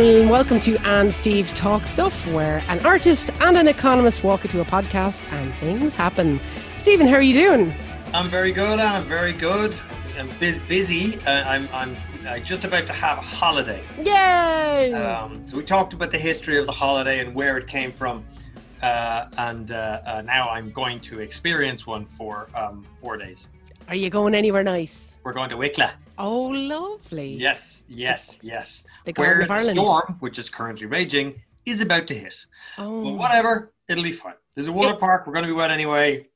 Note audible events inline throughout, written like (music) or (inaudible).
and welcome to And Steve Talk Stuff, where an artist and an economist walk into a podcast and things happen. Stephen, how are you doing? I'm very good. I'm very good. I'm busy. Uh, I'm, I'm uh, just about to have a holiday. Yay! Um, so we talked about the history of the holiday and where it came from, uh, and uh, uh, now I'm going to experience one for um, four days. Are you going anywhere nice? We're going to Wicklow. Oh, lovely. Yes, yes, yes. The Where the Ireland. storm, which is currently raging, is about to hit. Oh. But whatever, it'll be fine. There's a water It- park. We're going to be wet anyway.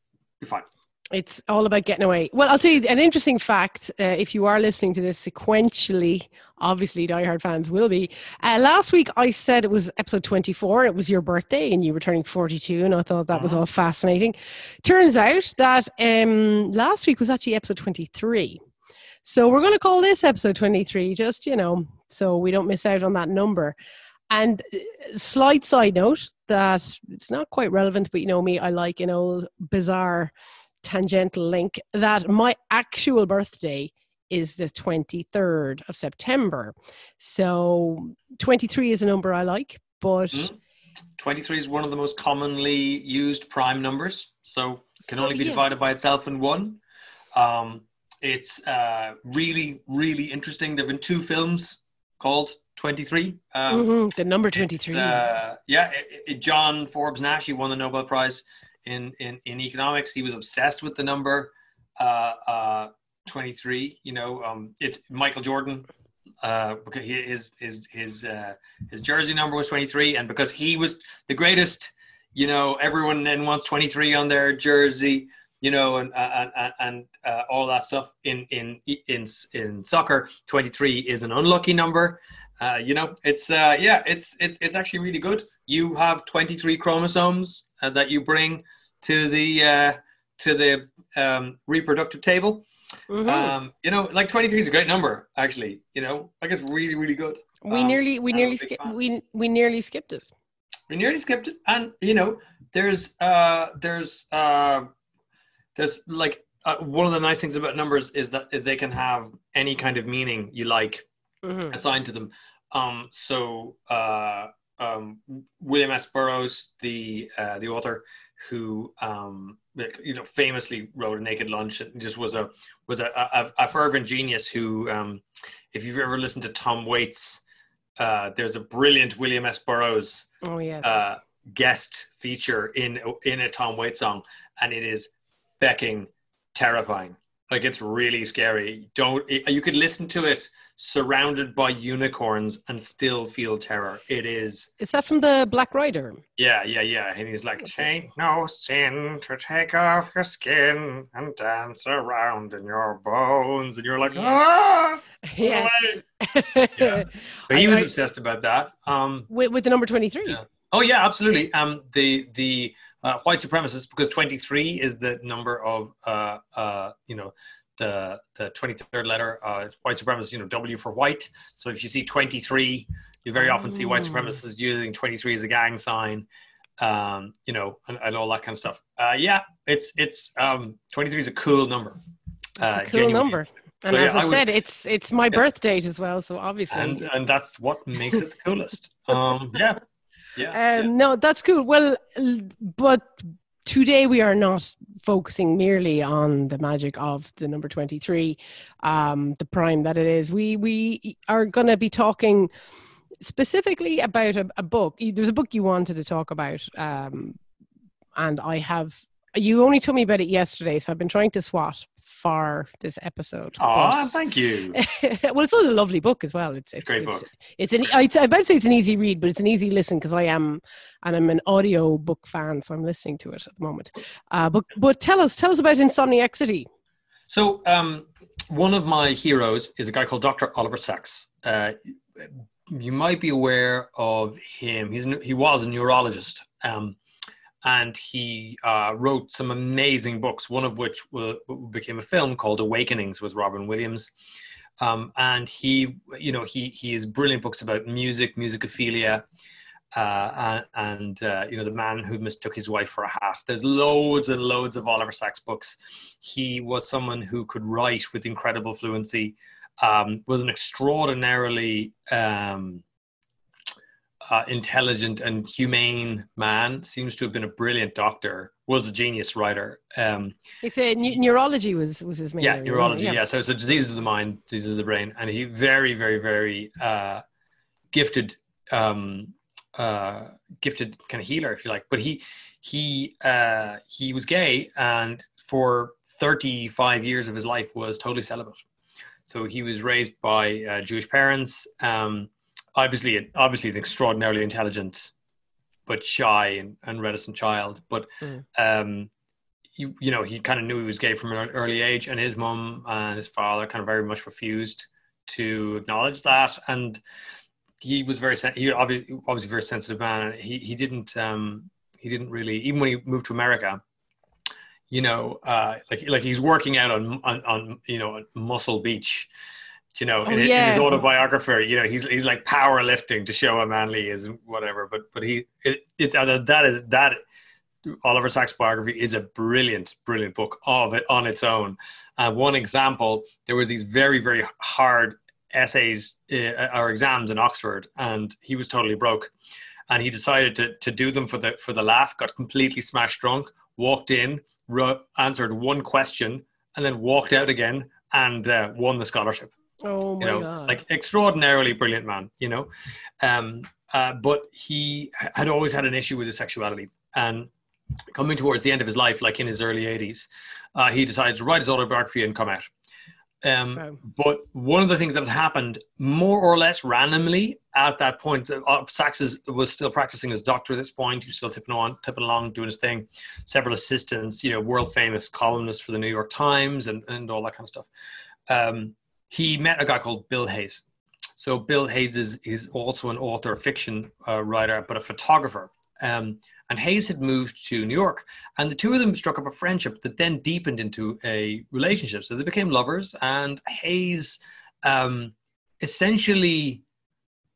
Be fine. It's all about getting away. Well, I'll tell you an interesting fact. Uh, if you are listening to this sequentially, obviously diehard fans will be. Uh, last week I said it was episode 24. It was your birthday and you were turning 42, and I thought that was Mhm. all fascinating. Turns out that um, last week was actually episode 23. So we're going to call this episode 23, just, you know, so we don't miss out on that number. And uh, slight side note that it's not quite relevant, but you know me, I like an old bizarre tangential link that my actual birthday is the 23rd of September. So 23 is a number I like, but Mhm. 23 is one of the most commonly used prime numbers, so it can So, only be yeah. divided by itself in one. Um, it's uh, really, really interesting. There have been two films called 23. Um, Mhm, the number 23. uh, yeah, it, it- John Forbes Nash, he won the Nobel Prize in, in, in economics. He was obsessed with the number uh, uh, 23. You know, um, it's Michael Jordan. Uh, because he, his his his uh, his jersey number was 23, and because he was the greatest, you know, everyone then wants 23 on their jersey, you know, and and and, and uh, all that stuff. In in in in soccer, 23 is an unlucky number. Uh, you know, it's uh, yeah, it's it's it's actually really good. You have 23 chromosomes uh, that you bring to the uh, to the um, reproductive table. Mhm. Um, you know, like 23 is a great number, actually. You know, like it's really, really good. we um, nearly we nearly skipped we we nearly skipped it. We nearly skipped it, and you know, there's uh, there's uh, there's like uh, one of the nice things about numbers is that they can have any kind of meaning you like Mhm. assigned to them. Um, so uh, um, William S. Burroughs, the uh, the author, who um, you know famously wrote a Naked Lunch, and just was a was a, a, a fervent genius. Who, um, if you've ever listened to Tom Waits, uh, there's a brilliant William S. Burroughs Oh yes. uh, guest feature in in a Tom Waits song, and it is fecking terrifying. Like it's really scary. Don't you could listen to it surrounded by unicorns and still feel terror. It is. is that from the Black Rider? Yeah, yeah, yeah. And he's like, "Ain't no sin to take off your skin and dance around in your bones," and you're like. "Ah!" Yes. (laughs) Yeah. So he was I- obsessed about that. Um, with, with the number 23. Yeah. Oh yeah, absolutely. Um, the the uh, white supremacists because twenty three is the number of uh uh you know the the twenty third letter uh white supremacists you know W for white. So if you see twenty three, you very often see white Oh. supremacists using twenty three as a gang sign. Um, you know, and, and all that kind of stuff. Uh, yeah, it's it's um twenty three is a cool number. It's Uh, a cool genuinely. number. And So, yeah, as I, I would- said, it's it's my birth date as well, so obviously. and and that's what makes it the coolest. Um, yeah, yeah. um, yeah. No, that's cool. Well, but today we are not focusing merely on the magic of the number 23, um, the prime that it is. We, we are going to be talking specifically about a, a book. There's a book you wanted to talk about, um, and I have. You only told me about it yesterday, so I've been trying to swat for this episode. But- thank you. (laughs) well, it's also a lovely book as well. It's it's Great it's, book. It's an I'd, I bet say it's an easy read, but it's an easy listen because I am and I'm an audio book fan, so I'm listening to it at the moment. Uh, but but tell us tell us about Insomniac City. So, um, one of my heroes is a guy called Dr. Oliver Sacks. Uh, you might be aware of him. He's he was a neurologist, um, and he uh, wrote some amazing books. One of which wa- became a film called Awakenings with Robin Williams. Um, and he, you know, he he has brilliant books about music, musicophilia, uh, and uh, you know the man who mistook his wife for a hat. There's loads and loads of Oliver Sacks books. He was someone who could write with incredible fluency. Um, was an extraordinarily um, uh, intelligent and humane man. Seems to have been a brilliant doctor. Was a genius writer. Um, It's a ne- neurology was was his main. yeah, area, neurology. Yeah. so so diseases of the mind, diseases of the brain, and he very, very, very uh, gifted, um, uh, gifted kind of healer, if you like. But he he uh, he was gay, and for thirty five years of his life was totally celibate. So he was raised by uh, Jewish parents. Um, obviously, obviously an extraordinarily intelligent, but shy and, and reticent child. But Mm. um, you, you know, he kind of knew he was gay from an early age, and his mum and his father kind of very much refused to acknowledge that. And he was very, sen- he obviously, obviously very sensitive man. And he he didn't um, he didn't really even when he moved to America. You know, uh, like like he's working out on on, on you know on Muscle Beach. You know, Oh, in, in his autobiography, you know, he's he's like powerlifting to show how manly he is and whatever. But but he it, it uh, that is that Oliver Sacks' biography is a brilliant, brilliant book of it on its own. Uh, one example, there was these very, very hard essays uh, or exams in Oxford, and he was totally broke. And he decided to, to do them for the for the laugh. Got completely smashed drunk. Walked in, wrote, answered one question, and then walked out again and uh, won the scholarship Oh my you know, god! like extraordinarily brilliant man, you know. Um, uh, but he had always had an issue with his sexuality, and coming towards the end of his life, like in his early 80s, uh, he decided to write his autobiography and come out. Um, Wow. But one of the things that had happened more or less randomly at that point, uh, Sacks was still practicing as doctor at this point. He was still tipping on, tipping along, doing his thing. Several assistants, you know, world famous columnist for the New York Times and, and all that kind of stuff. Um, he met a guy called Bill Hayes. So Bill Hayes is, is also an author, a fiction uh, writer, but a photographer. Um, and Hayes had moved to New York, and the two of them struck up a friendship that then deepened into a relationship. So they became lovers, and Hayes um, essentially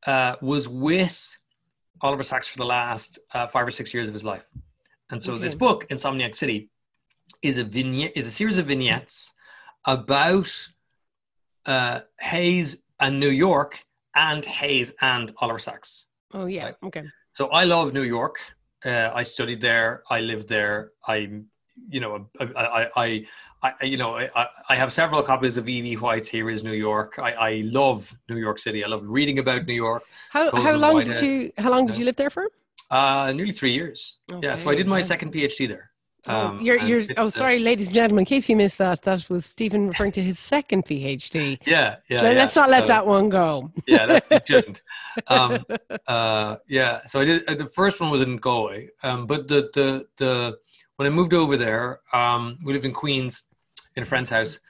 uh, was with Oliver Sacks for the last uh, five or six years of his life. And so this book, Insomniac City, is a vignette is a series of vignettes about uh, Hayes and New York and Hayes and Oliver Sacks. oh yeah. like- Okay. So I love New York. Uh, I studied there. I lived there. I, you know, I, I, I, I you know, I, I have several copies of E.B. White's Here Is New York. I, I love New York City. I love reading about New York. How Golden how long Whitehead. did you how long did you live there for? Uh, nearly three years. yeah. So I did my second PhD there. Oh, you're you're oh sorry, ladies and gentlemen. In case you missed that, that was Stephen referring to his second PhD. (laughs) Yeah, yeah. so yeah. let's not let So- that one go. yeah, that you shouldn't. (laughs) Um, uh, yeah, so I did. Uh, the first one was in Galway, um, but the the the when I moved over there, um, we lived in Queens in a friend's house.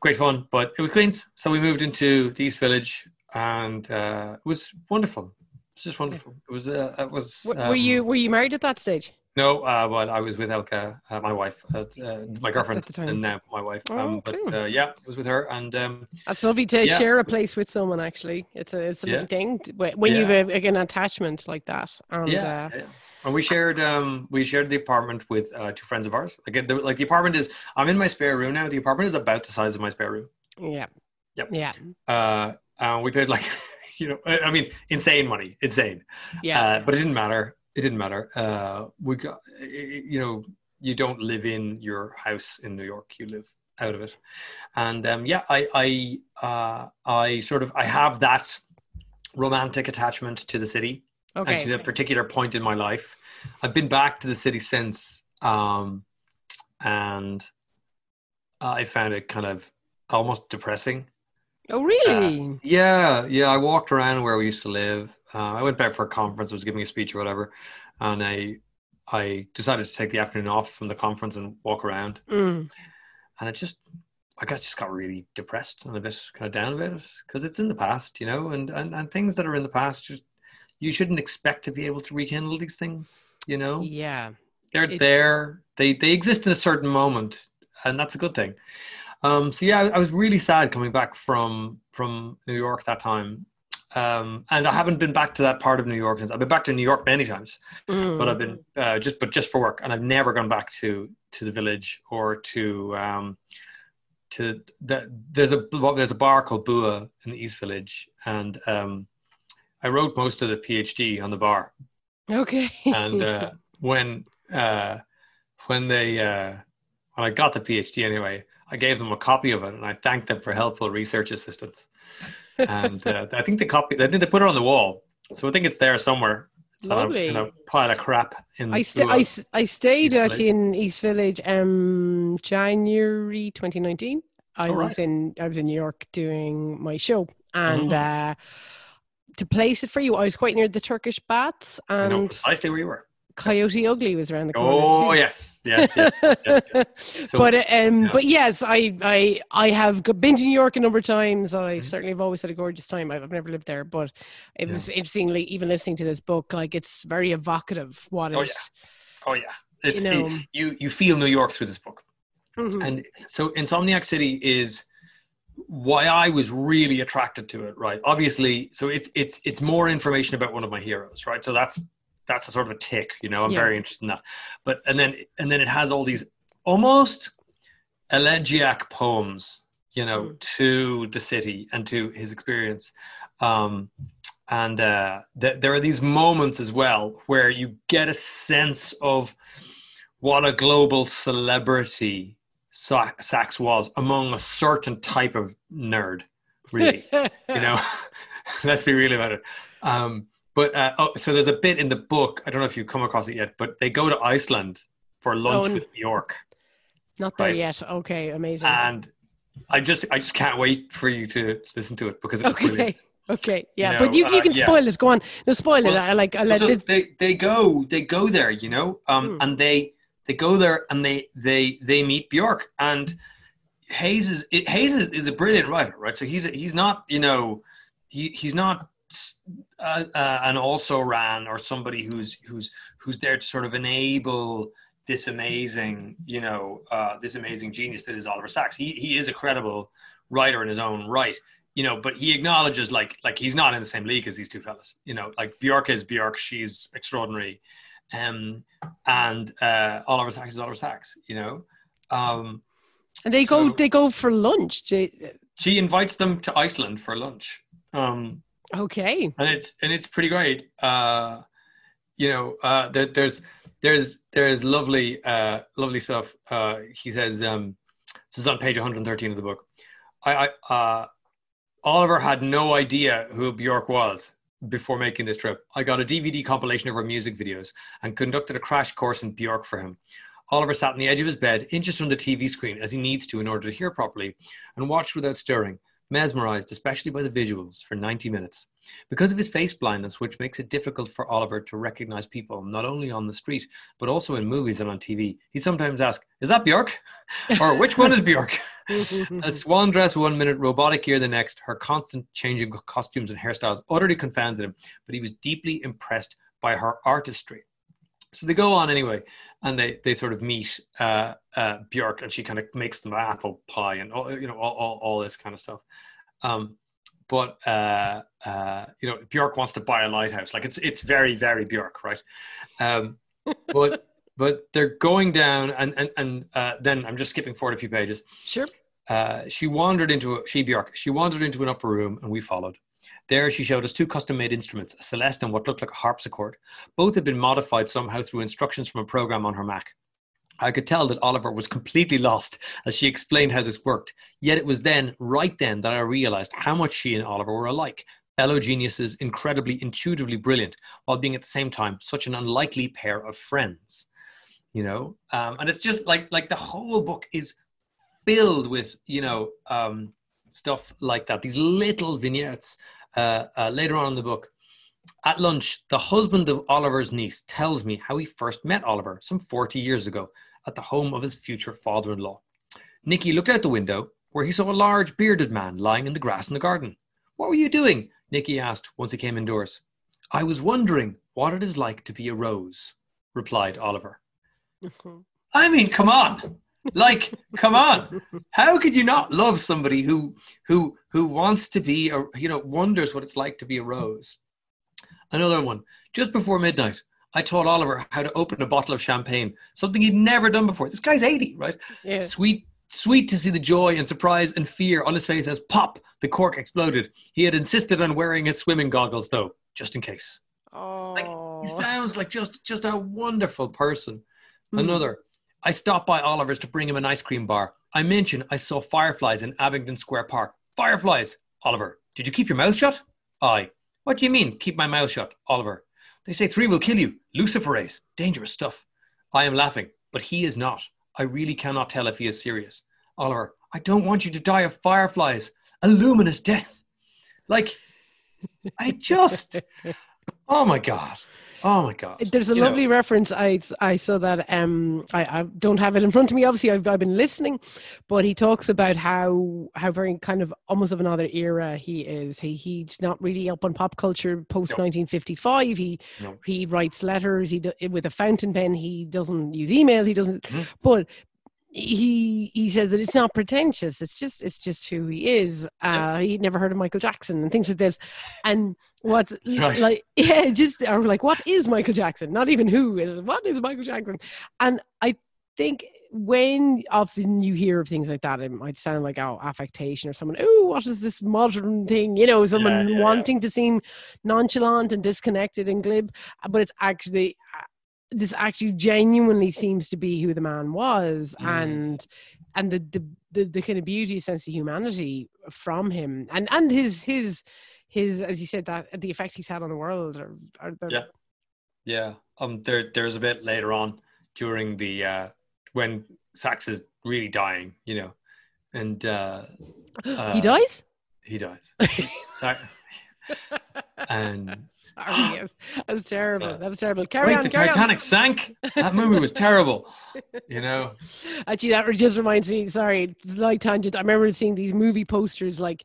Great fun, but it was Queens, so we moved into the East Village, and uh, it was wonderful. It was just wonderful. It was. Uh, it was. Were um, you were you married at that stage? No, uh, well, I was with Elka, uh, my wife, uh, uh, my girlfriend, At the time. and now my wife. Oh, Um, but okay. uh, yeah, it was with her, and um, That's lovely to Yeah. share a place with someone. Actually, it's a it's a Yeah. thing when Yeah. you've like, an attachment like that. And yeah, uh, yeah. And we shared um we shared the apartment with uh, two friends of ours. Like the, like the apartment is I'm in my spare room now. The apartment is about the size of my spare room. yeah, Yep. yeah, Uh, uh we paid like (laughs) you know I I mean insane money, insane. yeah. Uh, but it didn't matter. It didn't matter. Uh, we got you know you don't live in your house in New York. You live out of it. And um, yeah, I I uh, I sort of I have that romantic attachment to the city and to okay. that particular point in my life. I've been back to the city since, um, and I found it kind of almost depressing. Oh, really? Yeah, yeah. I walked around where we used to live. Uh, I went back for a conference. I was giving a speech or whatever, and I I decided to take the afternoon off from the conference and walk around. Mm. And it just I got just got really depressed and a bit kind of down about it because it's in the past, you know, and, and and things that are in the past, just, you shouldn't expect to be able to rekindle these things, you know. Yeah. They're It- there. They they exist in a certain moment, and that's a good thing. Um, so yeah, I, I was really sad coming back from from New York that time, um, and I haven't been back to that part of New York since. I've been back to New York many times, Mm. but I've been uh, just but just for work, and I've never gone back to to the village or to um, to the, there's a there's a bar called Bua in the East Village, and um, I wrote most of the PhD on the bar, Okay. and uh, (laughs) when uh, when they uh, when I got the PhD anyway, I gave them a copy of it, and I thanked them for helpful research assistance. And uh, I think the copy, I think they put it on the wall, so I think it's there somewhere. It's on a, Lovely. in a pile of crap in. I, sta- I, I stayed East actually in East Village um January 2019. I Oh, was right. in I was in New York doing my show and Oh. uh to place it for you, I was quite near the Turkish baths and I and precisely where you were. Coyote Ugly was around the corner. Oh too. yes, yes, yes. yes, (laughs) So- but um, yeah. but yes, I I I have been to New York a number of times. and I Mhm. certainly have always had a gorgeous time. I've, I've never lived there, but it Yeah. was interestingly even listening to this book, like it's very evocative. What Oh, it, Oh yeah, it's you it- you you feel New York through this book. Mhm. And so Insomniac City is why I was really attracted to it, right? Obviously, so it's it's it's more information about one of my heroes, right? So that's that's a sort of a tick, you know. I'm Yeah. very interested in that. But and then and then it has all these almost elegiac poems, you know, Mm. to the city and to his experience. Um and uh, th- there are these moments as well where you get a sense of what a global celebrity Sa- Sacks was among a certain type of nerd, really. you know, (laughs) (laughs) let's be real about it. Um, but uh, oh, so there's a bit in the book. I don't know if you've come across it yet, but they go to Iceland for lunch Oh, with Bjork, Not there Right. yet. Okay, amazing. and I just I just can't wait for you to listen to it because it's brilliant. okay. (laughs) Okay, yeah, know, but you, you uh, can yeah. spoil it. Go on, no spoil it. I like. I let so it. they they go they go there you know um Hmm. and they they go there and they they they meet bjork and hayes is it, hayes is, is a brilliant writer right so he's a, he's not you know he he's not uh, uh, an also ran or somebody who's who's who's there to sort of enable this amazing you know uh, this amazing genius that is oliver sacks he he is a credible writer in his own right you know, but he acknowledges like like he's not in the same league as these two fellas. You know, like Bjork is Bjork, she's extraordinary, um, and uh, Oliver Sacks is Oliver Sacks. You know, um, and they go. They go for lunch. She invites them to Iceland for lunch, um, Okay. and it's and it's pretty great. Uh, you know, uh, there, there's there's there's lovely uh, lovely stuff. Uh, he says um, this is on page 113 of the book. I, I uh, Oliver had no idea who Bjork was before making this trip. I got a DVD compilation of her music videos and conducted a crash course in Bjork for him. Oliver sat on the edge of his bed, inches from the TV screen, as he needs to in order to hear properly, and watched without stirring, mesmerized especially by the visuals, for 90 minutes. Because of his face blindness, which makes it difficult for Oliver to recognize people not only on the street, but also in movies and on TV, he sometimes asks, Is that Bjork? (laughs) or which one is Bjork? (laughs) A swan dress one minute, robotic ear the next. Her constant changing costumes and hairstyles utterly confounded him, but he was deeply impressed by her artistry. So they go on anyway, and they, they sort of meet uh, uh, Björk, and she kind of makes them apple pie and all, you know all, all, all this kind of stuff. Um, but uh, uh, you know, Björk wants to buy a lighthouse. Like it's it's very very Björk, right? Um, (laughs) but but they're going down, and and and uh, then I'm just skipping forward a few pages. Sure. Uh, she wandered into a, she Bjork. She wandered into an upper room, and we followed. There, she showed us two custom-made instruments, a celeste and what looked like a harpsichord. Both had been modified somehow through instructions from a program on her Mac. I could tell that Oliver was completely lost as she explained how this worked. Yet it was then, right then, that I realized how much she and Oliver were alike. Fellow geniuses, incredibly intuitively brilliant, while being at the same time such an unlikely pair of friends. You know, um, and it's just like like the whole book is filled with you know um, stuff like that. These little vignettes. Uh, uh, later on in the book, at lunch, the husband of Oliver's niece tells me how he first met Oliver some 40 years ago at the home of his future father in law. Nicky looked out the window where he saw a large bearded man lying in the grass in the garden. What were you doing? Nicky asked once he came indoors. I was wondering what it is like to be a rose, replied Oliver. (laughs) I mean, come on. Like, come on. How could you not love somebody who who who wants to be a you know wonders what it's like to be a rose? Another one. Just before midnight, I taught Oliver how to open a bottle of champagne, something he'd never done before. This guy's 80, right? Yeah. Sweet, sweet to see the joy and surprise and fear on his face as pop, the cork exploded. He had insisted on wearing his swimming goggles, though. just in case. Oh, He sounds like just just a wonderful person. Mm. Another, I stopped by Oliver's to bring him an ice cream bar. I mentioned I saw fireflies in Abingdon Square Park. Fireflies! Oliver, did you keep your mouth shut? I. What do you mean, keep my mouth shut? Oliver. They say three will kill you. Luciferase. Dangerous stuff. I am laughing, but he is not. I really cannot tell if he is serious. Oliver, I don't want you to die of fireflies. A luminous death. Like, I just. Oh my God. Oh my God. There's a You know, lovely reference. I I saw that. Um, I, I don't have it in front of me. Obviously, I've, I've been listening, but he talks about how how very kind of almost of another era he is. He he's not really up on pop culture post 1955. He No. he writes letters. He do, with a fountain pen. He doesn't use email. He doesn't. Mhm. But he he says that it's not pretentious. It's just it's just who he is. Uh, he'd never heard of Michael Jackson and things like this. And what's (laughs) Right. like (laughs) yeah, just or like what is Michael Jackson? Not even who is what is Michael Jackson? And I think when often you hear of things like that, it might sound like oh affectation or someone oh what is this modern thing? You know, someone yeah, yeah. wanting to seem nonchalant and disconnected and glib, but it's actually. This actually genuinely seems to be who the man was, Mm. and and the, the the the kind of beauty, sense of humanity from him, and and his his his as you said that the effect he's had on the world are, are Yeah. Yeah. Um. There. There's a bit later on during the uh, when Sacks is really dying, you know, and uh, (gasps) he uh, dies. he dies. (laughs) Sacks, (laughs) (laughs) and (laughs) Sorry, that was terrible. That was terrible. Carry wait, on, the carry Titanic sank. That movie was terrible. You know. (laughs) Actually, that just reminds me. Sorry, light tangent. I remember seeing these movie posters, like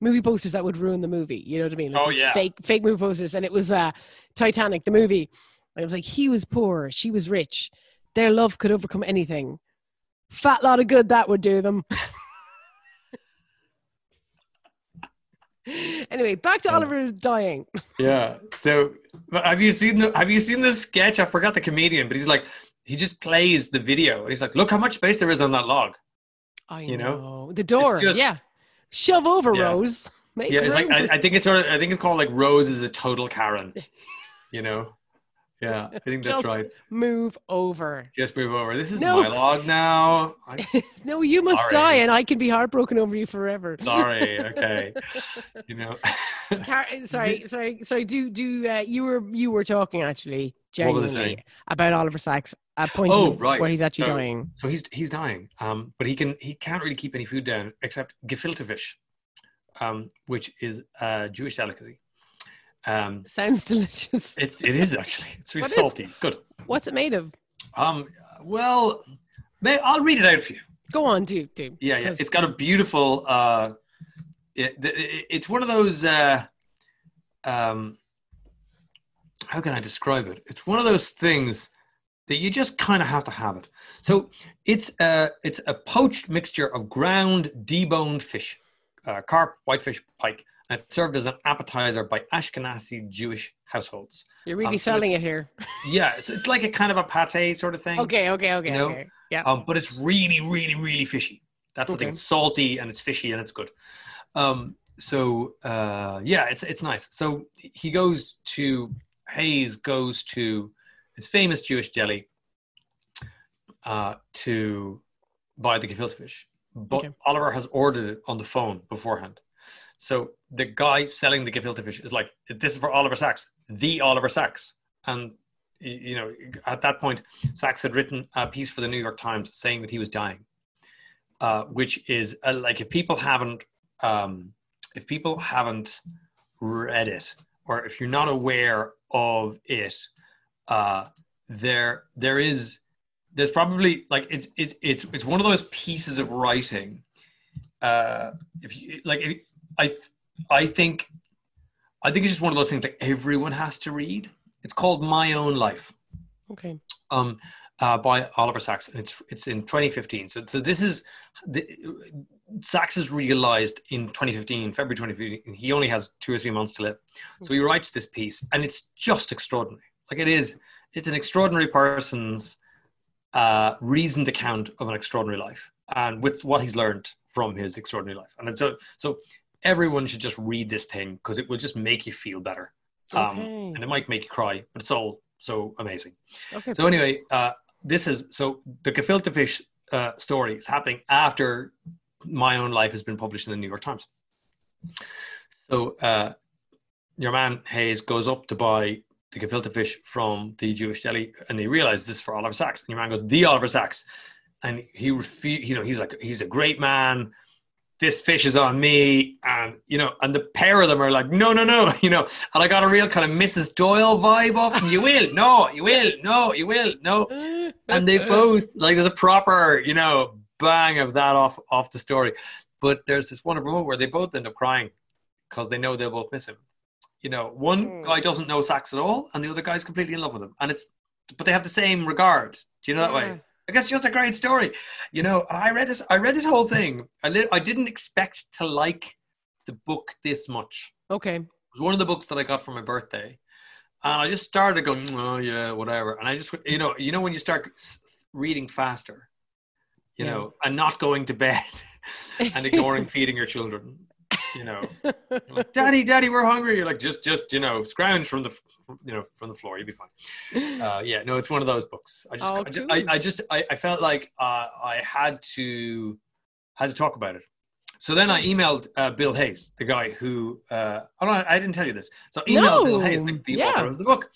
movie posters that would ruin the movie. You know what I mean? Like Oh, yeah. fake fake movie posters, and it was uh, Titanic, the movie. And it was like he was poor, she was rich. Their love could overcome anything. Fat lot of good that would do them. (laughs) (laughs) anyway, back to. Oliver dying. (laughs) Yeah. So have you seen the Have you seen the sketch? I forgot the comedian, but he's like he just plays the video. and He's like, look how much space there is on that log. I You know. know? the door. just- yeah, shove over Yeah. Rose. Make Yeah, it's like room for- I, I think it's sort of I think it's called like Rose is a total Karen. You know. Yeah, I think that's Just right. move over. Just move over. This is No. my log now. I'm (laughs) No, you must Sorry. die, and I can be heartbroken over you forever. sorry. (laughs) Okay. You know. Car- (laughs) sorry, sorry, sorry. Do do uh, you were you were talking actually What was I genuinely saying? about Oliver Sacks at point Oh, right. where he's actually So- dying. so he's he's dying. Um, but he can he can't really keep any food down except gefilte fish, um, which is a Jewish delicacy. Um, Sounds (laughs) delicious. it's it is actually it's really What is- salty. It's good. What's it made of? Um, well, may, I'll read it out for you. Go on, do do. Yeah, yeah. It's got a beautiful. Uh, it, it, it's one of those. Uh, um, how can I describe it? It's one of those things that you just kind of have to have it. So it's a it's a poached mixture of ground deboned fish, uh, carp, whitefish, pike, and it's served as an appetizer by Ashkenazi Jewish households. You're really um, so selling it here. Yeah, it's, it's like a kind of a pate sort of thing. Okay, okay, okay, You know, okay. Yeah. Um, but it's really, really, really fishy. That's the thing. It's salty and it's fishy and it's good. Um, so uh, yeah, it's it's nice. So he goes to Hayes goes to his famous Jewish deli uh, to buy the gefilte fish, but Okay. Oliver has ordered it on the phone beforehand. So the guy selling the gefilte fish is like, "This is for Oliver Sacks, the Oliver Sacks," and you know, at that point, Sacks had written a piece for the New York Times saying that he was dying, uh, which is uh, like if people haven't, um, if people haven't read it, or if you're not aware of it, uh, there there is there's probably like it's it's it's it's one of those pieces of writing. Uh, if you like, if, I I think I think it's just one of those things that everyone has to read. It's called My Own Life Okay. um, uh, by Oliver Sacks, and it's it's in 2015. So so this is the, Sacks is realized in 2015, February 2015. He only has two or three months to live, so he writes this piece, and it's just extraordinary. Like it is, it's an extraordinary person's uh, reasoned account of an extraordinary life, and with what he's learned from his extraordinary life. And so so everyone should just read this thing because it will just make you feel better. um, Okay. and it might make you cry, but it's all so amazing. Okay. So anyway, uh, this is so the gefilte fish uh, story is happening after my own life has been published in the New York Times. So uh, your man Hayes goes up to buy the gefilte fish from the Jewish deli, and they realize this is for Oliver Sacks. And your man goes, "The Oliver Sacks," and he refu- You know, he's like, he's a great man. This fish is on me, and you know, and the pair of them are like, no, no, no, (laughs) you know, and I got a real kind of Mrs. Doyle vibe off them. You will, no, you will, no, you will, no, and they both like there's a proper you know bang of that off off the story but there's this wonderful moment where they both end up crying because they know they'll both miss him you know one Mm. guy doesn't know Sacks at all and the other guy's completely in love with him and it's but they have the same regard do you know that Yeah. way I guess just a great story you know i read this i read this whole thing i, li- I didn't expect to like the book this much Okay. it was one of the books that I got for my birthday, and I just started going, oh yeah, whatever. And I just, you know, you know when you start reading faster, you Yeah. know, and not going to bed (laughs) and ignoring (laughs) feeding your children, you know, (laughs) like, Daddy, Daddy, we're hungry. You're like, just, just, you know, scrounge from the, you know, from the floor. You'll be fine. (laughs) Uh, yeah, no, it's one of those books. I just, Oh, I, just cool. I, I just, I, I felt like uh, I had to, had to talk about it. So then I emailed uh, Bill Hayes, the guy who, uh, oh no, I didn't tell you this. So I emailed No, Bill Hayes, the, the yeah. author of the book,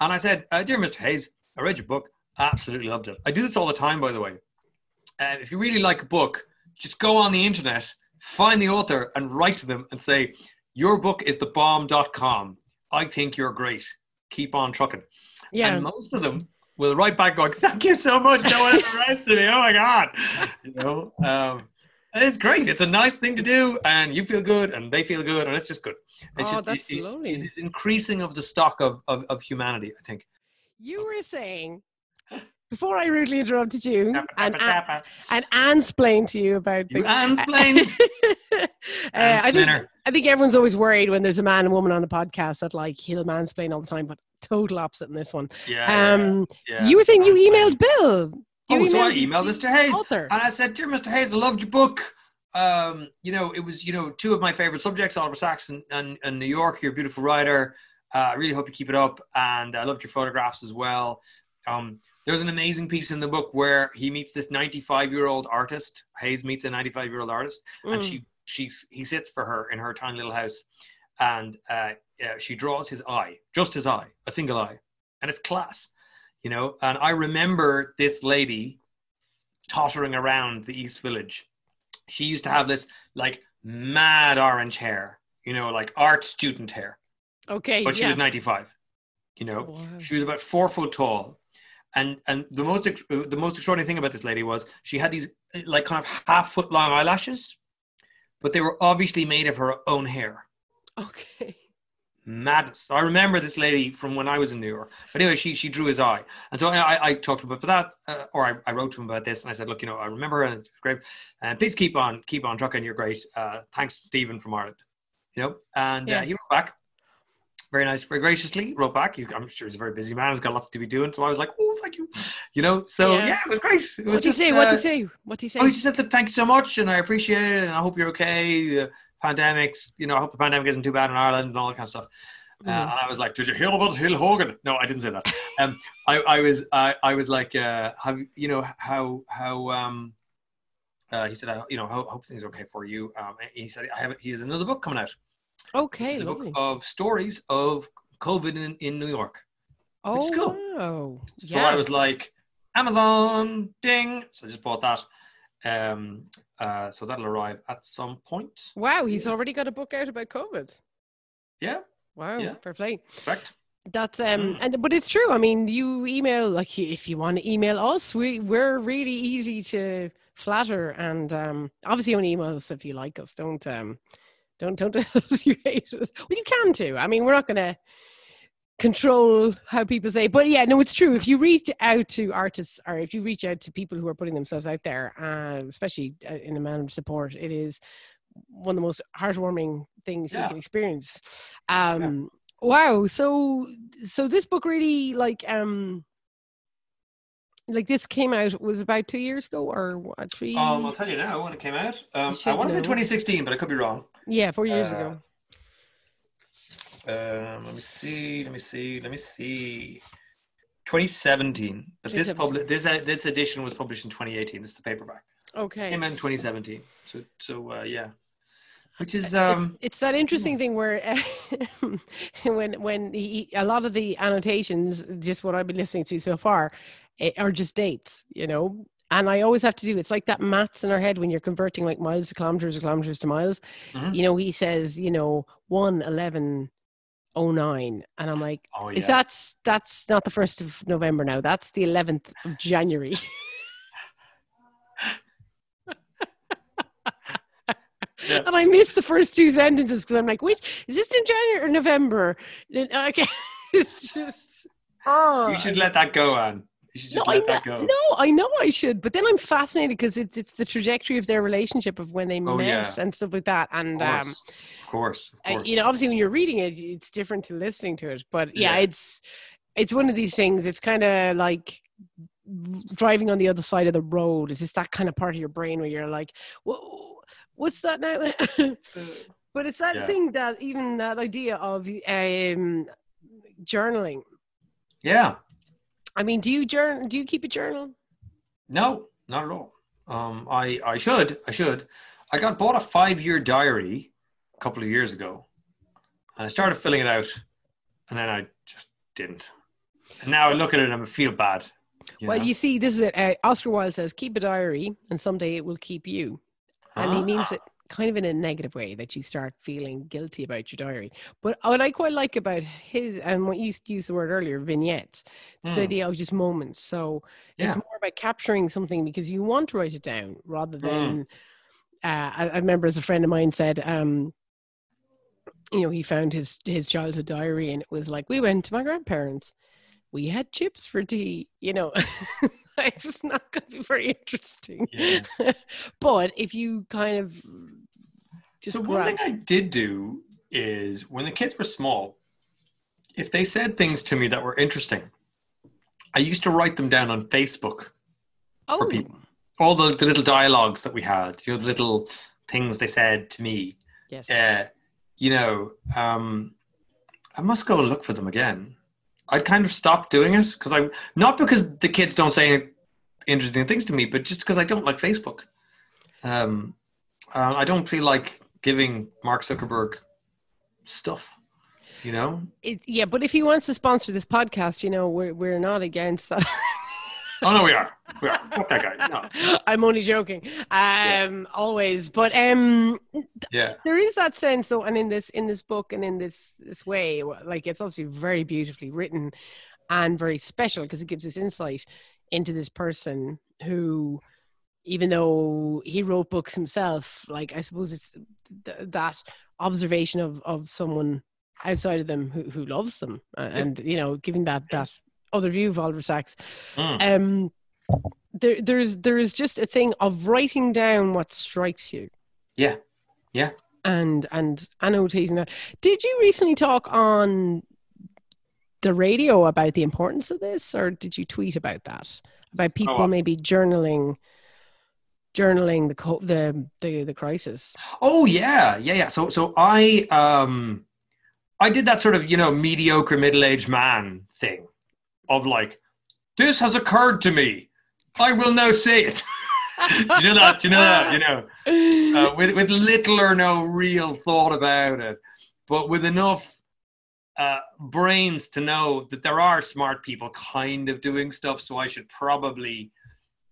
and I said, uh, "Dear Mr. Hayes, I read your book, absolutely loved it. I do this all the time, by the way. And if you really like a book, just go on the internet, find the author, and write to them and say, your book is thebomb.com. I think you're great. Keep on trucking. yeah. And most of them will write back going, "Thank you so much. No one ever writes to me. Oh my god!" (laughs) You know, um, it's great. It's a nice thing to do, and you feel good, and they feel good, and it's just good. It's Oh, just, that's it- lovely. It is increasing of the stock of, of, of humanity. I think. You were saying before I rudely interrupted you and and, and ansplained to you about you things. ansplain. (laughs) uh, I think I think everyone's always worried when there's a man and woman on a podcast that like he'll mansplain all the time, but total opposite in this one. Yeah. Um, yeah, you were saying you emailed Bill. You Oh, so I emailed Mr. Hayes. Author. And I said, Dear Mr. Hayes, I loved your book. Um, you know, it was, you know, two of my favorite subjects, Oliver Sacks and, and, and New York. You're a beautiful writer. Uh, I really hope you keep it up. And I loved your photographs as well. Um, there's an amazing piece in the book where he meets this 95 year old artist. Hayes meets a 95 year old artist, and Mm. she, she's, he sits for her in her tiny little house, and uh, yeah, she draws his eye, just his eye, a single eye, and it's class, you know. And I remember this lady tottering around the East Village. She used to have this like mad orange hair, you know, like art student hair, okay, but she yeah. was 95. You know, Wow. she was about four foot tall, and and the most uh, the most extraordinary thing about this lady was she had these uh, like kind of half foot long eyelashes, but they were obviously made of her own hair. Okay. Madness. I remember this lady from when I was in New York. But anyway, she she drew his eye, and so I, I talked to him about that, uh, or I, I wrote to him about this, and I said, look, you know, I remember, and it's great, and please keep on keep on trucking. You're great. Uh, thanks, Stephen from Ireland. You know, and Yeah. uh, he wrote back. Very nice, very graciously wrote back. He, I'm sure he's a very busy man. He's got lots to be doing. So I was like, "Oh, thank you," you know. So Yeah. yeah, it was great. It What do you just, say? What do uh, you say? What do you say? Oh, he just said that thank you so much, and I appreciate it, and I hope you're okay. The pandemics, you know, I hope the pandemic isn't too bad in Ireland and all that kind of stuff. Uh, Mhm. and I was like, "Did you hear about Phil Hogan?" No, I didn't say that. Um, I, I was, I, I was like, uh, "Have you know how how?" Um, uh, he said, I, "You know, I hope things are okay for you." Um, he said, "I have he has another book coming out. Okay, It's a book lovely. of stories of COVID in, in New York." Oh, which cool. wow. So yeah. I was like, Amazon, ding. So I just bought that. Um, uh, so that'll arrive at some point. wow, he's yeah. already got a book out about COVID. Yeah, Wow, Yeah. fair play. correct. That's um, Mm. and but it's true. I mean, you email like if you want to email us, we we're really easy to flatter, and um, obviously only email us if you like us. Don't um, don't don't (laughs) tell us you hate us. Well, you can too. I mean, we're not gonna control how people say, but yeah, no, it's true. If you reach out to artists or if you reach out to people who are putting themselves out there, uh, especially in a manner of support, it is one of the most heartwarming things you can experience. Um, Wow. So so this book really like um like this came out was about two years ago or what three Um, I'll tell you now when it came out. Um, I want to say 2016, but I could be wrong. yeah four years uh, ago Um, let me see. Let me see. Let me see. 2017, but this 2017. public this uh, this edition was published in 2018. This is the paperback. Okay. Came out in 2017. So so uh, yeah, which is it's, um it's that interesting thing where (laughs) when when he, a lot of the annotations, just what I've been listening to so far, eh, are just dates, you know. And I always have to do it's like that maths in our head when you're converting like miles to kilometers or kilometers to miles. Mhm. You know, he says, you know, one eleven oh nine, and I'm like, oh is yeah. that's that's not the first of November now? That's the eleventh of January. (laughs) Yeah. And I missed the first two sentences because I'm like, which is this in January or November? Okay, (laughs) it's just. Oh, you should let that go, Anne. You should no, just I let know, that go. no, I know I should, but then I'm fascinated because it's it's the trajectory of their relationship of when they Oh, met yeah. and stuff like that. of And course, um, of course, of uh, you know, obviously when you're reading it, it's different to listening to it. But yeah, Yeah. it's it's one of these things. It's kind of like driving on the other side of the road. It's just that kind of part of your brain where you're like, Whoa, what's that now? (laughs) but it's that Yeah. thing that even that idea of um, journaling. yeah. I mean, do you journal? Do you keep a journal? No, not at all. Um, I I should I should. I got bought a five year diary a couple of years ago, and I started filling it out, and then I just didn't. And now I look at it and I feel bad. you well, know? you see, this is it. Uh, Oscar Wilde says, "Keep a diary, and someday it will keep you." and he means Ah, it kind of in a negative way that you start feeling guilty about your diary. But what I quite like about his and what you used to use the word earlier, vignettes, this Hmm. idea of just moments. So it's more about capturing something because you want to write it down rather Hmm. than. Uh, I, I remember as a friend of mine said, um, you know, he found his his childhood diary and it was like, we went to my grandparents, we had chips for tea. You know, (laughs) (laughs) it's not going to be very interesting. Yeah. (laughs) but if you kind of just so one grab, thing I did do is when the kids were small, if they said things to me that were interesting, I used to write them down on Facebook. oh, people. All the, the little dialogues that we had, you know, the little things they said to me. yes, Uh, you know, um, I must go and look for them again. I'd kind of stopped doing it because I not because the kids don't say interesting things to me, but just because I don't like Facebook. Um, uh, I don't feel like giving Mark Zuckerberg stuff. You know, it, yeah. But if he wants to sponsor this podcast, you know, we're we're not against that. (laughs) oh no, we are. We are. Fuck that guy. No. (laughs) I'm only joking. Um, always, but um, Yeah. there is that sense though and in this in this book and in this this way like it's obviously very beautifully written and very special because it gives us insight into this person who even though he wrote books himself like i suppose it's th- that observation of of someone outside of them who, who loves them uh, and you know giving that that other view of Oliver Sacks Mm. um there there's there is just a thing of writing down what strikes you Yeah. Yeah. and and annotating that. Did you recently talk on the radio about the importance of this, or did you tweet about that? About people Oh, maybe journaling, journaling the co- the the the crisis. Oh yeah, yeah, yeah. So so I um I did that sort of, you know, mediocre middle-aged man thing of like, this has occurred to me. I will now say it. (laughs) you know that, you know that, you know, uh, (laughs) with with little or no real thought about it, but with enough uh, brains to know that there are smart people kind of doing stuff. So I should probably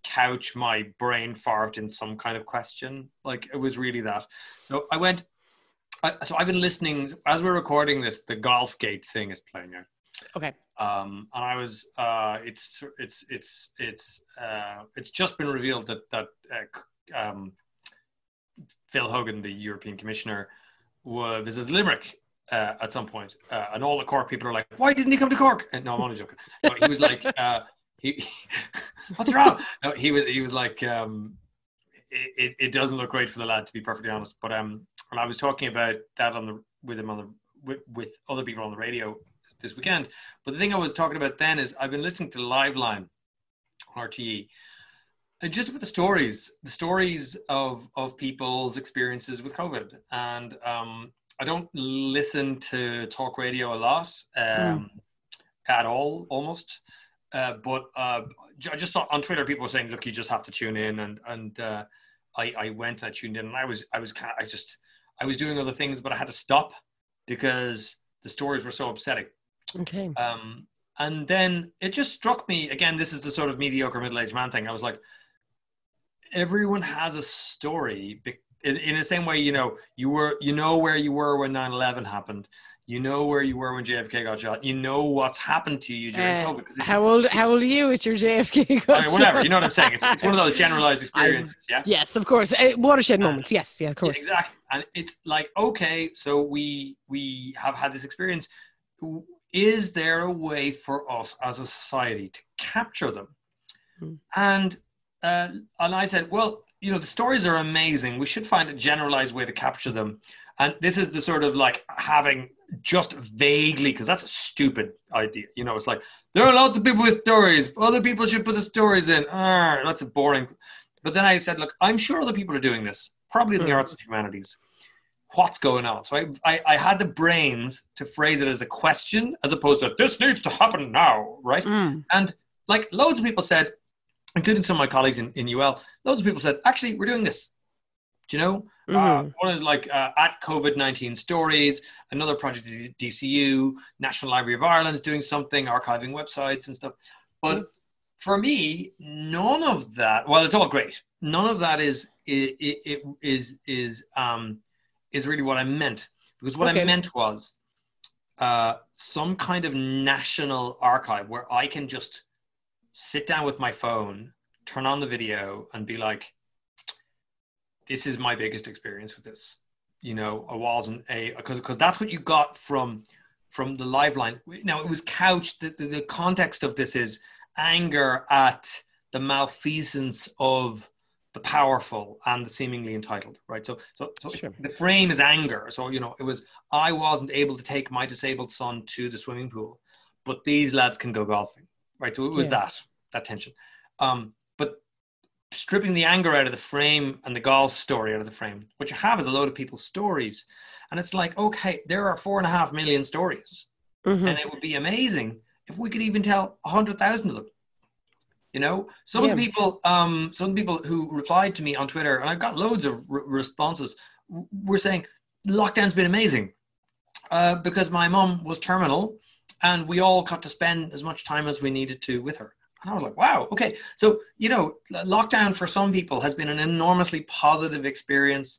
couch my brain fart in some kind of question. Like it was really that. So I went. I, so I've been listening as we're recording this. The Golfgate thing is playing out. Okay. Um, and I was, uh, it's, it's, it's, it's, uh, it's just been revealed that that uh, um, Phil Hogan, the European Commissioner, will visit Limerick uh, at some point, uh, and all the Cork people are like, "Why didn't he come to Cork?" And, no, I'm only joking. No, he was like, uh, he, (laughs) "What's wrong?" No, he was, he was like, um, it, it, "It doesn't look great for the lad, to be perfectly honest." But um, and I was talking about that on the with him on the with, with other people on the radio this weekend. But the thing I was talking about then is I've been listening to Liveline on RTE. And just with the stories, the stories of of people's experiences with COVID, and um, I don't listen to talk radio a lot Hmm. um, at all, almost. Uh, but uh, I just saw on Twitter people were saying, "Look, you just have to tune in," and and uh, I I went and I tuned in, and I was I was kind of, I just I was doing other things, but I had to stop because the stories were so upsetting. Okay. Um, and then it just struck me again. This is the sort of mediocre middle-aged man thing. I was like, everyone has a story. In, in the same way, you know, you were, you know, where you were when 9/11 happened. You know where you were when JFK got shot. You know what's happened to you during Uh, COVID. How old? How old are you? It's your JFK. (laughs) I mean, whatever. You know what I'm saying? It's, it's one of those generalized (laughs) experiences. Yeah. Yes, of course. Uh, watershed moments. Yes, yeah, of Yeah, course. exactly. And it's like, okay, so we we have had this experience. Is there a way for us as a society to capture them? Hmm. And uh, and I said, well, you know, the stories are amazing. We should find a generalized way to capture them. And this is the sort of like having just vaguely, because that's a stupid idea. You know, it's like there are lots of people with stories. Other people should put the stories in. Ah, that's a boring. But then I said, look, I'm sure other people are doing this, probably in the Mm. arts and humanities. What's going on? So I, I, I had the brains to phrase it as a question as opposed to this needs to happen now, right? Mm. And like loads of people said, including some of my colleagues in, in UL, loads of people said, actually, we're doing this. Do you know? Uh, Mhm. one is like uh, at COVID 19 stories, another project is DCU, National Library of Ireland is doing something, archiving websites and stuff. But for me, none of that, well, it's all great. None of that is, it, it, is, is, um, is really what I meant. Because what Okay. I meant was uh, some kind of national archive where I can just sit down with my phone, turn on the video, and be like, this is my biggest experience with this. You know, I wasn't a because because that's what you got from from the Liveline. Now it was couched. The, the, the context of this is anger at the malfeasance of the powerful and the seemingly entitled, right? So so so Sure. the frame is anger. So you know, it was I wasn't able to take my disabled son to the swimming pool, but these lads can go golfing, right? So it was Yeah. that that tension. Um, but stripping the anger out of the frame and the golf story out of the frame, what you have is a load of people's stories. And it's like, okay, there are four and a half million stories. Mhm. And it would be amazing if we could even tell a hundred thousand of them. You know, some of the Yeah. people, um, some people who replied to me on Twitter, and I've got loads of re- responses, were saying lockdown's been amazing uh, because my mum was terminal, and we all got to spend as much time as we needed to with her. And I was like, wow, okay. So, you know, lockdown for some people has been an enormously positive experience,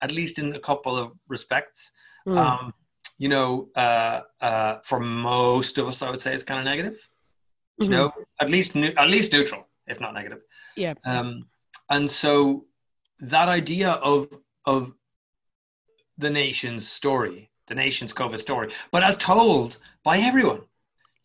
at least in a couple of respects. Mm. Um, you know, uh, uh, for most of us, I would say it's kind of negative. You Mhm. know, at least nu- at least neutral, if not negative. Yeah. Um, and so that idea of of the nation's story, the nation's COVID story, but as told by everyone.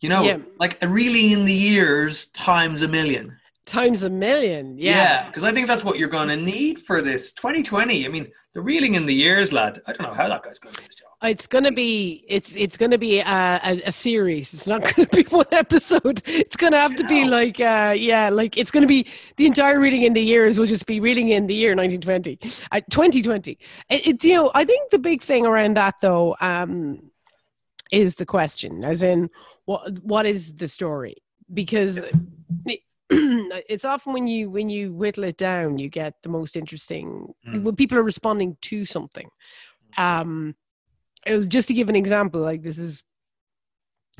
You know, Yeah. like really in the years times a million. Times a million. Yeah. because I think that's what you're going to need for this 2020. I mean, the reeling in the years, lad. I don't know how that guy's going to do his job. It's gonna be it's it's gonna be a, a, a series. It's not (laughs) gonna be one episode. It's gonna have to be like uh yeah, like it's gonna be the entire reeling in the years will just be reading in the year 1920, uh, 2020. It, it's you know I think the big thing around that though um is the question, as in what what is the story? Because it- (clears throat) it's often when you when you whittle it down, you get the most interesting Mm. when people are responding to something. Um, uh, just to give an example, like this is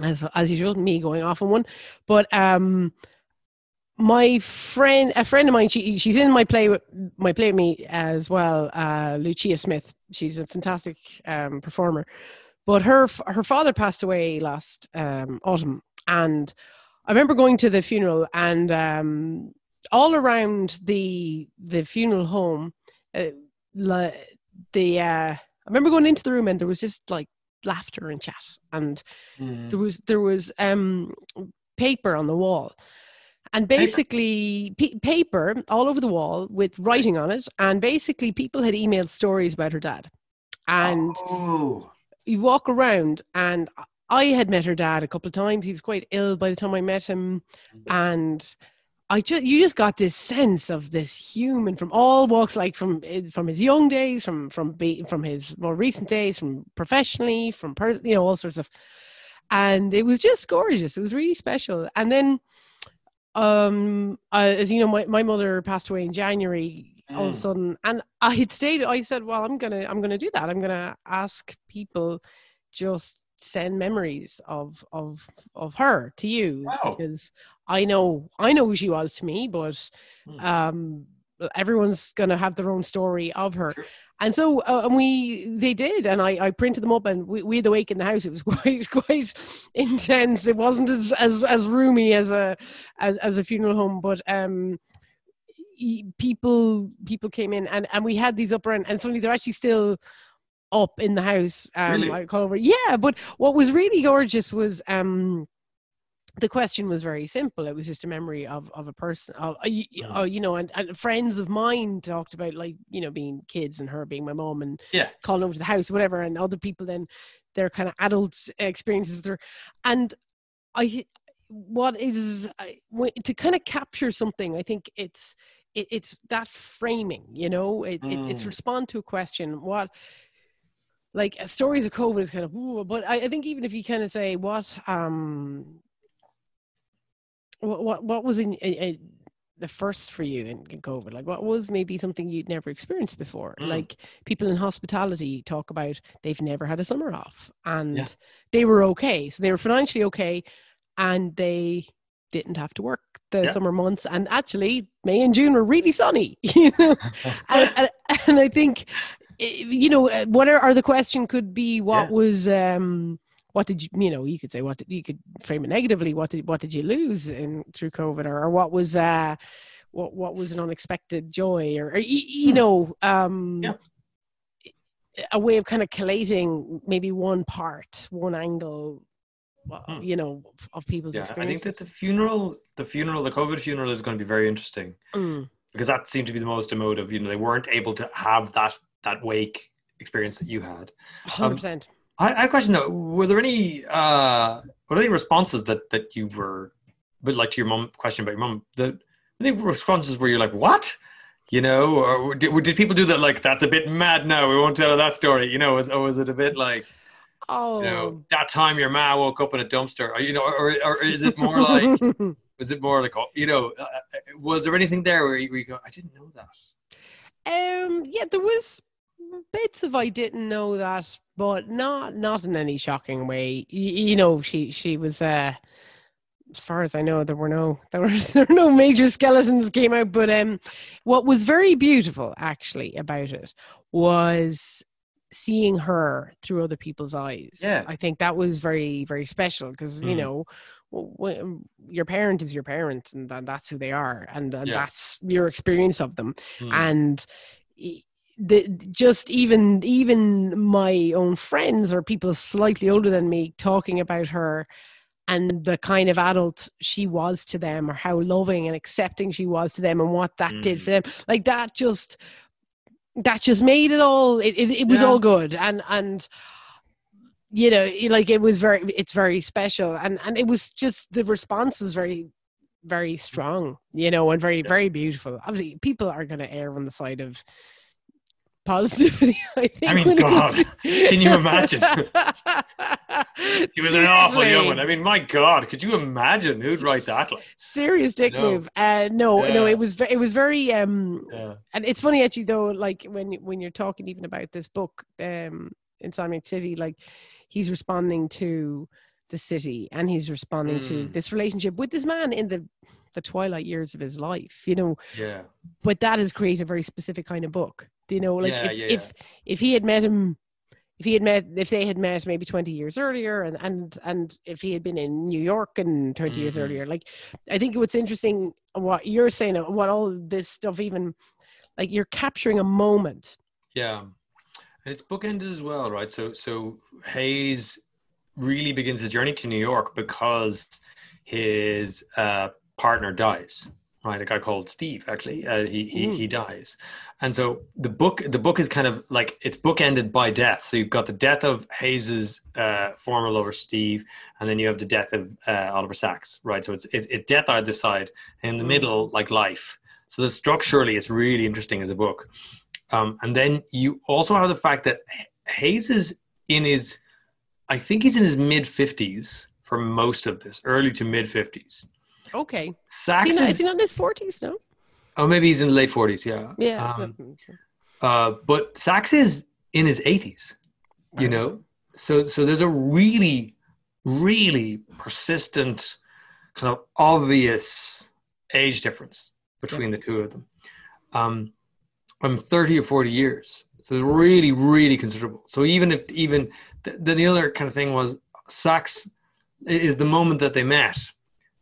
as as usual, me going off on one, but um, my friend, a friend of mine, she she's in my play my play with me as well. Uh, Lucia Smith, she's a fantastic um, performer, but her her father passed away last um, autumn, and I remember going to the funeral, and um, all around the the funeral home, uh, la- the uh, I remember going into the room, and there was just like laughter and chat, and Mm. there was there was um paper on the wall and Paper? basically pa- paper all over the wall with writing on it and basically people had emailed stories about her dad and oh, you walk around and i had met her dad a couple of times he was quite ill by the time i met him and I just you just got this sense of this human from all walks, like from eh, from his young days, from from be, from his more recent days, from professionally, from per, you know all sorts of, and it was just gorgeous. It was really special. And then, um, uh, as you know, my my mother passed away in January. All of a Mm. sudden, and I had stayed. I said, "Well, I'm gonna I'm gonna do that. I'm gonna ask people just send memories of of of her to you Wow. because I know I know who she was to me, but Hmm. um, everyone's gonna have their own story of her. Sure. And so uh, and we they did, and I, I printed them up, and we, we had the wake in the house. It was (laughs) quite quite intense. It wasn't as as, as roomy as a as, as a funeral home, but um, people people came in, and and we had these up around, and suddenly they're actually still up in the house. Um, Really? I call. Yeah, but what was really gorgeous was um the question was very simple. It was just a memory of of a person, of uh, y- y- Mm. uh, you know, and, and friends of mine talked about like you know being kids and her being my mom and Yeah. calling over to the house, whatever, and other people then their kind of adult experiences with her, and I what is I- to kind of capture something. I think it's it, it's that framing, you know, it, it, it's Mm. respond to a question. What like uh, stories of COVID is kind of, ooh, but I, I think even if you kind of say what um what what, what was in, in, in the first for you in, in COVID? Like what was maybe something you'd never experienced before? Mm. Like people in hospitality talk about they've never had a summer off and Yeah. they were okay. So they were financially okay and they didn't have to work the Yeah. summer months and actually May and June were really sunny, (laughs) you know. (laughs) and, and, and I think you know uh, what are, are the question could be what Yeah. was um what did you you know you could say what did, you could frame it negatively what did what did you lose in through covid or, or what was uh what what was an unexpected joy or, or y- you Hmm. know um Yeah. a way of kind of collating maybe one part one angle uh, Hmm. you know of people's yeah, I think that the funeral, the funeral, the COVID funeral is going to be very interesting Mm, because that seemed to be the most emotive. You know, they weren't able to have that that wake experience that you had. 100% I, I have a question though. Were there any uh were there any responses that that you were a bit like to your mom question about your mom? The any responses where you're like, what? You know, or did, did people do that? Like, that's a bit mad. No, we won't tell that story. You know, was, or was it a bit like, oh you know, that time your ma woke up in a dumpster? Or, you know, or, or is it more like, (laughs) was it more like, oh, you know, uh, uh, was there anything there where you, where you go, I didn't know that? Um, yeah, there was bits of I didn't know that, but not not in any shocking way. Y- you know, she she was uh as far as I know, there were no (laughs) there were there were no major skeletons came out. But um, what was very beautiful actually about it was seeing her through other people's eyes. Yeah. I think that was very very special because you Mm. know. w- w- Your parent is your parent, and tha- that's who they are, and, and Yeah. that's your experience of them Hmm. and the just even even my own friends or people slightly older than me talking about her and the kind of adult she was to them or how loving and accepting she was to them and what that did Mm. for them. Like that just that just made it all it, it, it was Yeah. all good. And and you know like it was very it's very special. And and it was just the response was very very strong you know and very very beautiful. Obviously people are going to err on the side of positivity (laughs) i think I mean, God, can you (laughs) imagine? (laughs) He was an awful young one. I mean, my God, could you imagine who'd write that? Like, serious dick No. move uh no no it was it was very um yeah, and it's funny actually though like when when you're talking even about this book um insomniac city like he's responding to the city and he's responding to Mm. this relationship with this man in the the twilight years of his life you know yeah, but that has created a very specific kind of book do you know like Yeah, if yeah, if if he had met him if he had met if they had met maybe 20 years earlier and and and if he had been in new york and 20 years Mhm. earlier like i think what's interesting what you're saying what all this stuff even like you're capturing a moment yeah. And it's bookended as well, right? So, so Hayes really begins his journey to New York because his uh, partner dies. Right? A guy called Steve. Actually, uh, he he Mm. he dies, and so the book the book is kind of like it's bookended by death. So you've got the death of Hayes's uh, former lover Steve, and then you have the death of uh, Oliver Sacks, right? So it's it's, it's death either side, and in the Mm. middle like life. So the structurally, it's really interesting as a book. Um, and then you also have the fact that Hayes is in his, I think he's in his mid fifties for most of this, early to mid fifties. Okay. Is he, not, is, he not in his 40s? No? oh maybe he's in the late forties, yeah. Yeah. Um, uh, but Sacks is in his 80s, you know? So, so there's a really, really persistent, kind of obvious age difference between the two of them. Um, I'm 30 or 40 years. So it's really, really considerable. So even if, even, th- then the other kind of thing was Sacks is the moment that they met.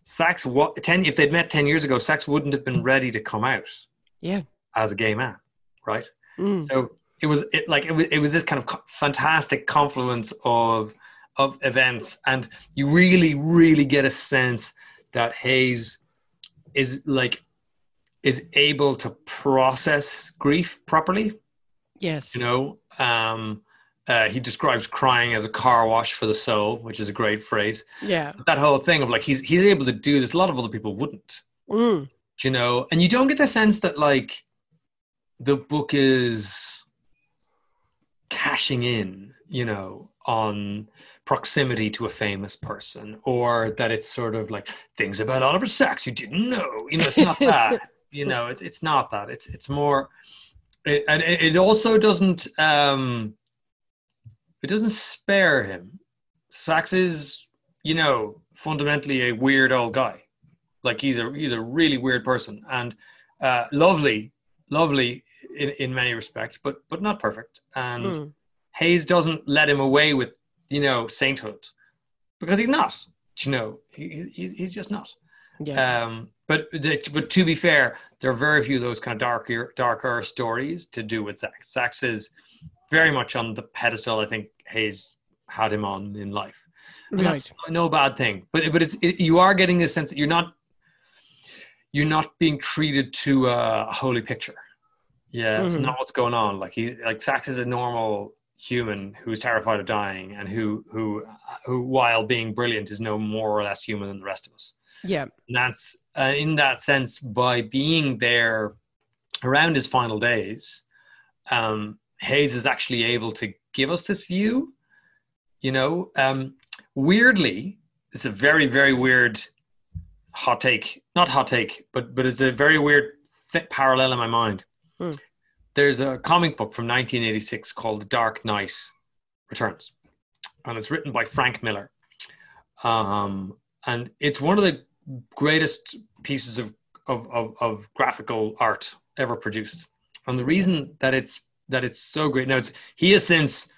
Sacks, what, 10, if they'd met 10 years ago, Sacks wouldn't have been ready to come out Yeah. as a gay man, right? Mm. So it was it like it was it was this kind of co- fantastic confluence of of events, and you really really get a sense that Hayes is like is able to process grief properly. Yes. You know, um, uh, he describes crying as a car wash for the soul, which is a great phrase. Yeah. That whole thing of like he's he's able to do this. A lot of other people wouldn't Mm. you know and you don't get the sense that like the book is cashing in you know on proximity to a famous person or that it's sort of like things about oliver sacks you didn't know you know it's not (laughs) that you know it's, it's not that it's it's more it, and it it also doesn't um it doesn't spare him Sacks is you know fundamentally a weird old guy like he's a he's a really weird person and uh, lovely, lovely in, in many respects, but but not perfect. And Mm. Hayes doesn't let him away with you know sainthood because he's not. You know, he, he's he's just not. Yeah. Um, but but to be fair, there are very few of those kind of darker darker stories to do with Sacks. Sacks is very much on the pedestal. I think Hayes had him on in life. And right. that's no bad thing but but it's it, you are getting a sense that you're not you're not being treated to a holy picture yeah it's Mhm. not what's going on like he like Sacks is a normal human who's terrified of dying and who who who while being brilliant is no more or less human than the rest of us Yeah. and that's uh, in that sense by being there around his final days um hayes is actually able to give us this view? You know um weirdly it's a very very weird hot take. Not hot take but but it's a very weird th- parallel in my mind. Hmm. there's a comic book from 1986 called the dark knight returns and it's written by frank miller. Um, and it's one of the greatest pieces of, of, of, of graphical art ever produced. And the reason that it's that it's so great. Now it's he has since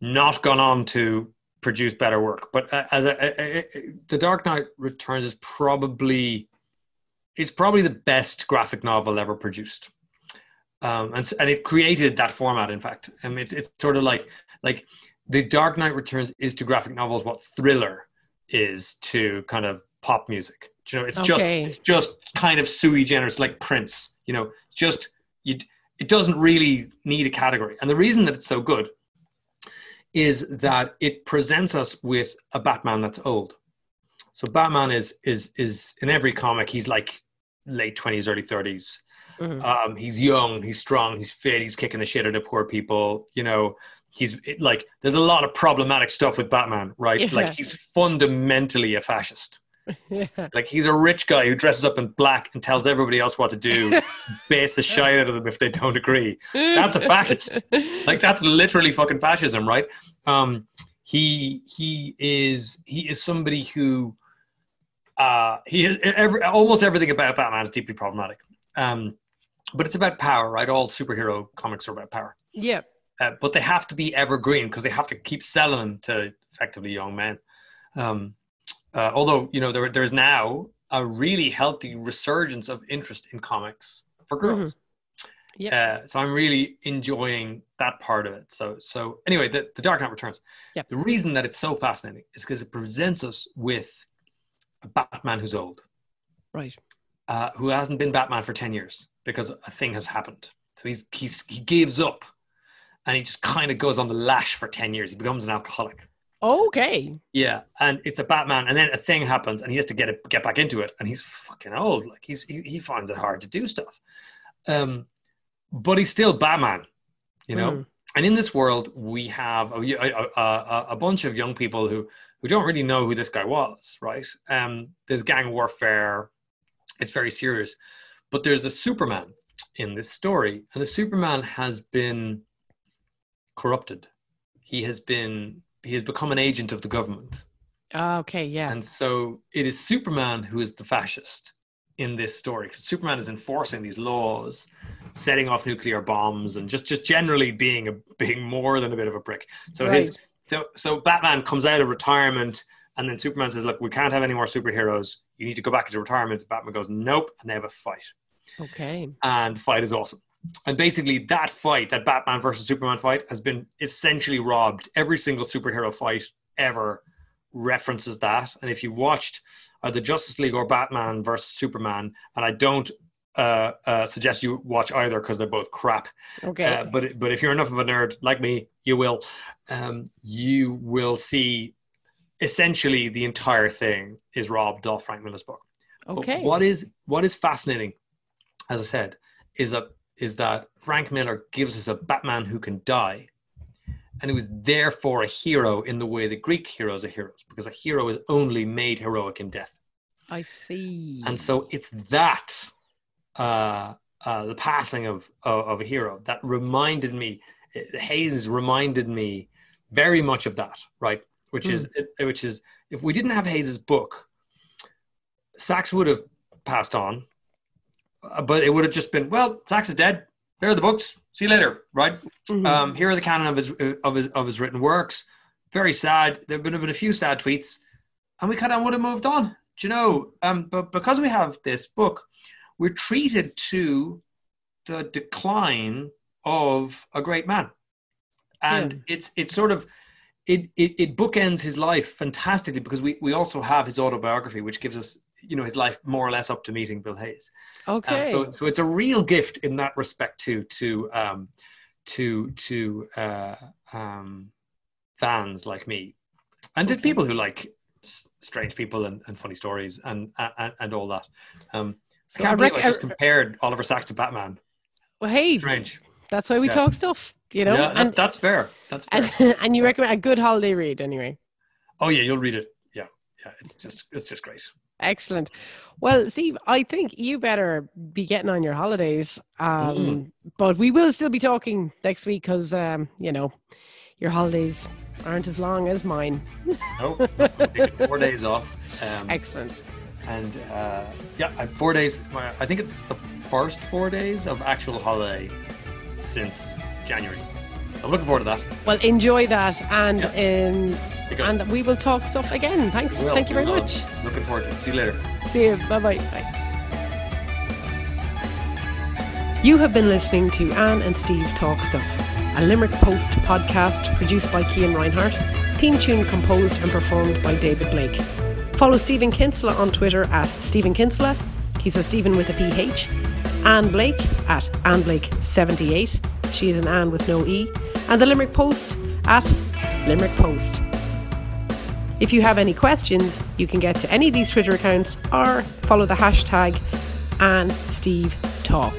not gone on to produce better work but uh, as a, a- a- the dark knight returns is probably it's probably the best graphic novel ever produced. Um, and, and it created that format in fact. And it's, it's sort of like like the dark knight returns is to graphic novels what thriller is to kind of pop music. You know it's just it's just kind of sui generis like prince you know it's just you it doesn't really need a category and the reason that it's so good is that it presents us with a batman that's old so batman is is is in every comic he's like late 20s early 30s Mhm. um, he's young, he's strong, he's fit, he's kicking the shit out of poor people. You know, he's it, like, there's a lot of problematic stuff with Batman, right? Yeah. Like, he's fundamentally a fascist. (laughs) yeah. Like, he's a rich guy who dresses up in black and tells everybody else what to do, (laughs) baits the shit out of them if they don't agree. That's a (laughs) fascist. Like, that's literally fucking fascism, right? Um, he he is he is somebody who uh he every, almost everything about Batman is deeply problematic. Um, but it's about power, right? All superhero comics are about power. yeah. Uh, but they have to be evergreen because they have to keep selling them to effectively young men. Um, uh, although you know there, there's now a really healthy resurgence of interest in comics for girls. Yeah. Uh, so I'm really enjoying that part of it. So so anyway, the, the Dark Knight Returns. Yep. The reason that it's so fascinating is because it presents us with a Batman who's old Right. uh, who hasn't been Batman for 10 years because a thing has happened. So he's, he's he gives up and he just kind of goes on the lash for 10 years. He becomes an alcoholic. Okay. Yeah, and it's a Batman, and then a thing happens, and he has to get it, get back into it, and he's fucking old. Like he's he, he finds it hard to do stuff, um, but he's still Batman, you know. Mm. And in this world, we have a, a, a, a bunch of young people who who don't really know who this guy was, right? Um, there's gang warfare. It's very serious, but there's a Superman in this story, and the Superman has been corrupted. He has been he has become an agent of the government. Ah, Okay. Yeah. And so it is Superman who is the fascist in this story because Superman is enforcing these laws, setting off nuclear bombs, and just just generally being a being more than a bit of a prick. So his Right. so so Batman comes out of retirement, and then Superman says, "Look, we can't have any more superheroes. You need to go back into retirement." Batman goes, "Nope," and they have a fight, okay. and the fight is awesome. And basically, that fight, that Batman versus Superman fight, has been essentially robbed. Every single superhero fight ever references that. And if you've watched either Justice League or Batman versus Superman, and I don't uh, uh, suggest you watch either because they're both crap. Okay. Uh, but but if you're enough of a nerd like me, you will. Um, you will see essentially the entire thing is robbed off Frank Miller's book. But okay. what is what is fascinating, as I said, is that is that Frank Miller gives us a Batman who can die, and who is therefore a hero in the way the Greek heroes are heroes, because a hero is only made heroic in death. I see. And so it's that uh, uh, the passing of, of of a hero that reminded me. Hayes reminded me very much of that, right? Which is which is if we didn't have Hayes's book, Sacks would have passed on, but it would have just been well, Sacks is dead. Here are the books. See you later, right? Mhm. Um, here are the canon of his of his of his written works. Very sad. There have been a few sad tweets, and we kind of would have moved on. Do you know? Um, but because we have this book, we're treated to the decline of a great man, and it's it's sort of it, it it bookends his life fantastically because we we also have his autobiography, which gives us you know his life more or less up to meeting Bill Hayes. Um, okay. so, so it's a real gift in that respect too to um, to to uh, um, fans like me, and to Okay. people who like s- strange people and, and funny stories and and, and all that. Um, So I can't I believe I just compared Oliver Sacks to Batman. well, hey, Strange. that's why we Yeah. talk stuff, you know. yeah, that- and that's fair. That's fair. and, (laughs) and you recommend a good holiday read anyway. oh yeah, you'll read it. Yeah, yeah. It's just it's just great. Excellent. Well, Steve, I think you better be getting on your holidays. Um, Mm. But we will still be talking next week because, um, you know, your holidays aren't as long as mine. No, four (laughs) days off. Um, Excellent. and uh, yeah, four days. I think it's the first four days of actual holiday since January. So I'm looking forward to that. Well, enjoy that, and um, and we will talk stuff again. Thanks. We Thank you very we will. much. Looking forward to it. See you later. See you. Bye bye. Bye. You have been listening to Anne and Steve Talk Stuff, a Limerick Post podcast produced by Cian Reinhardt, theme tune composed and performed by David Blake. Follow Stephen Kinsella on Twitter at Stephen Kinsella. He's a Stephen with a PH. Anne Blake at Anne Blake78. She is an Anne with no E. And the Limerick Post at Limerick Post. If you have any questions, you can get to any of these Twitter accounts or follow the hashtag and Steve Talk.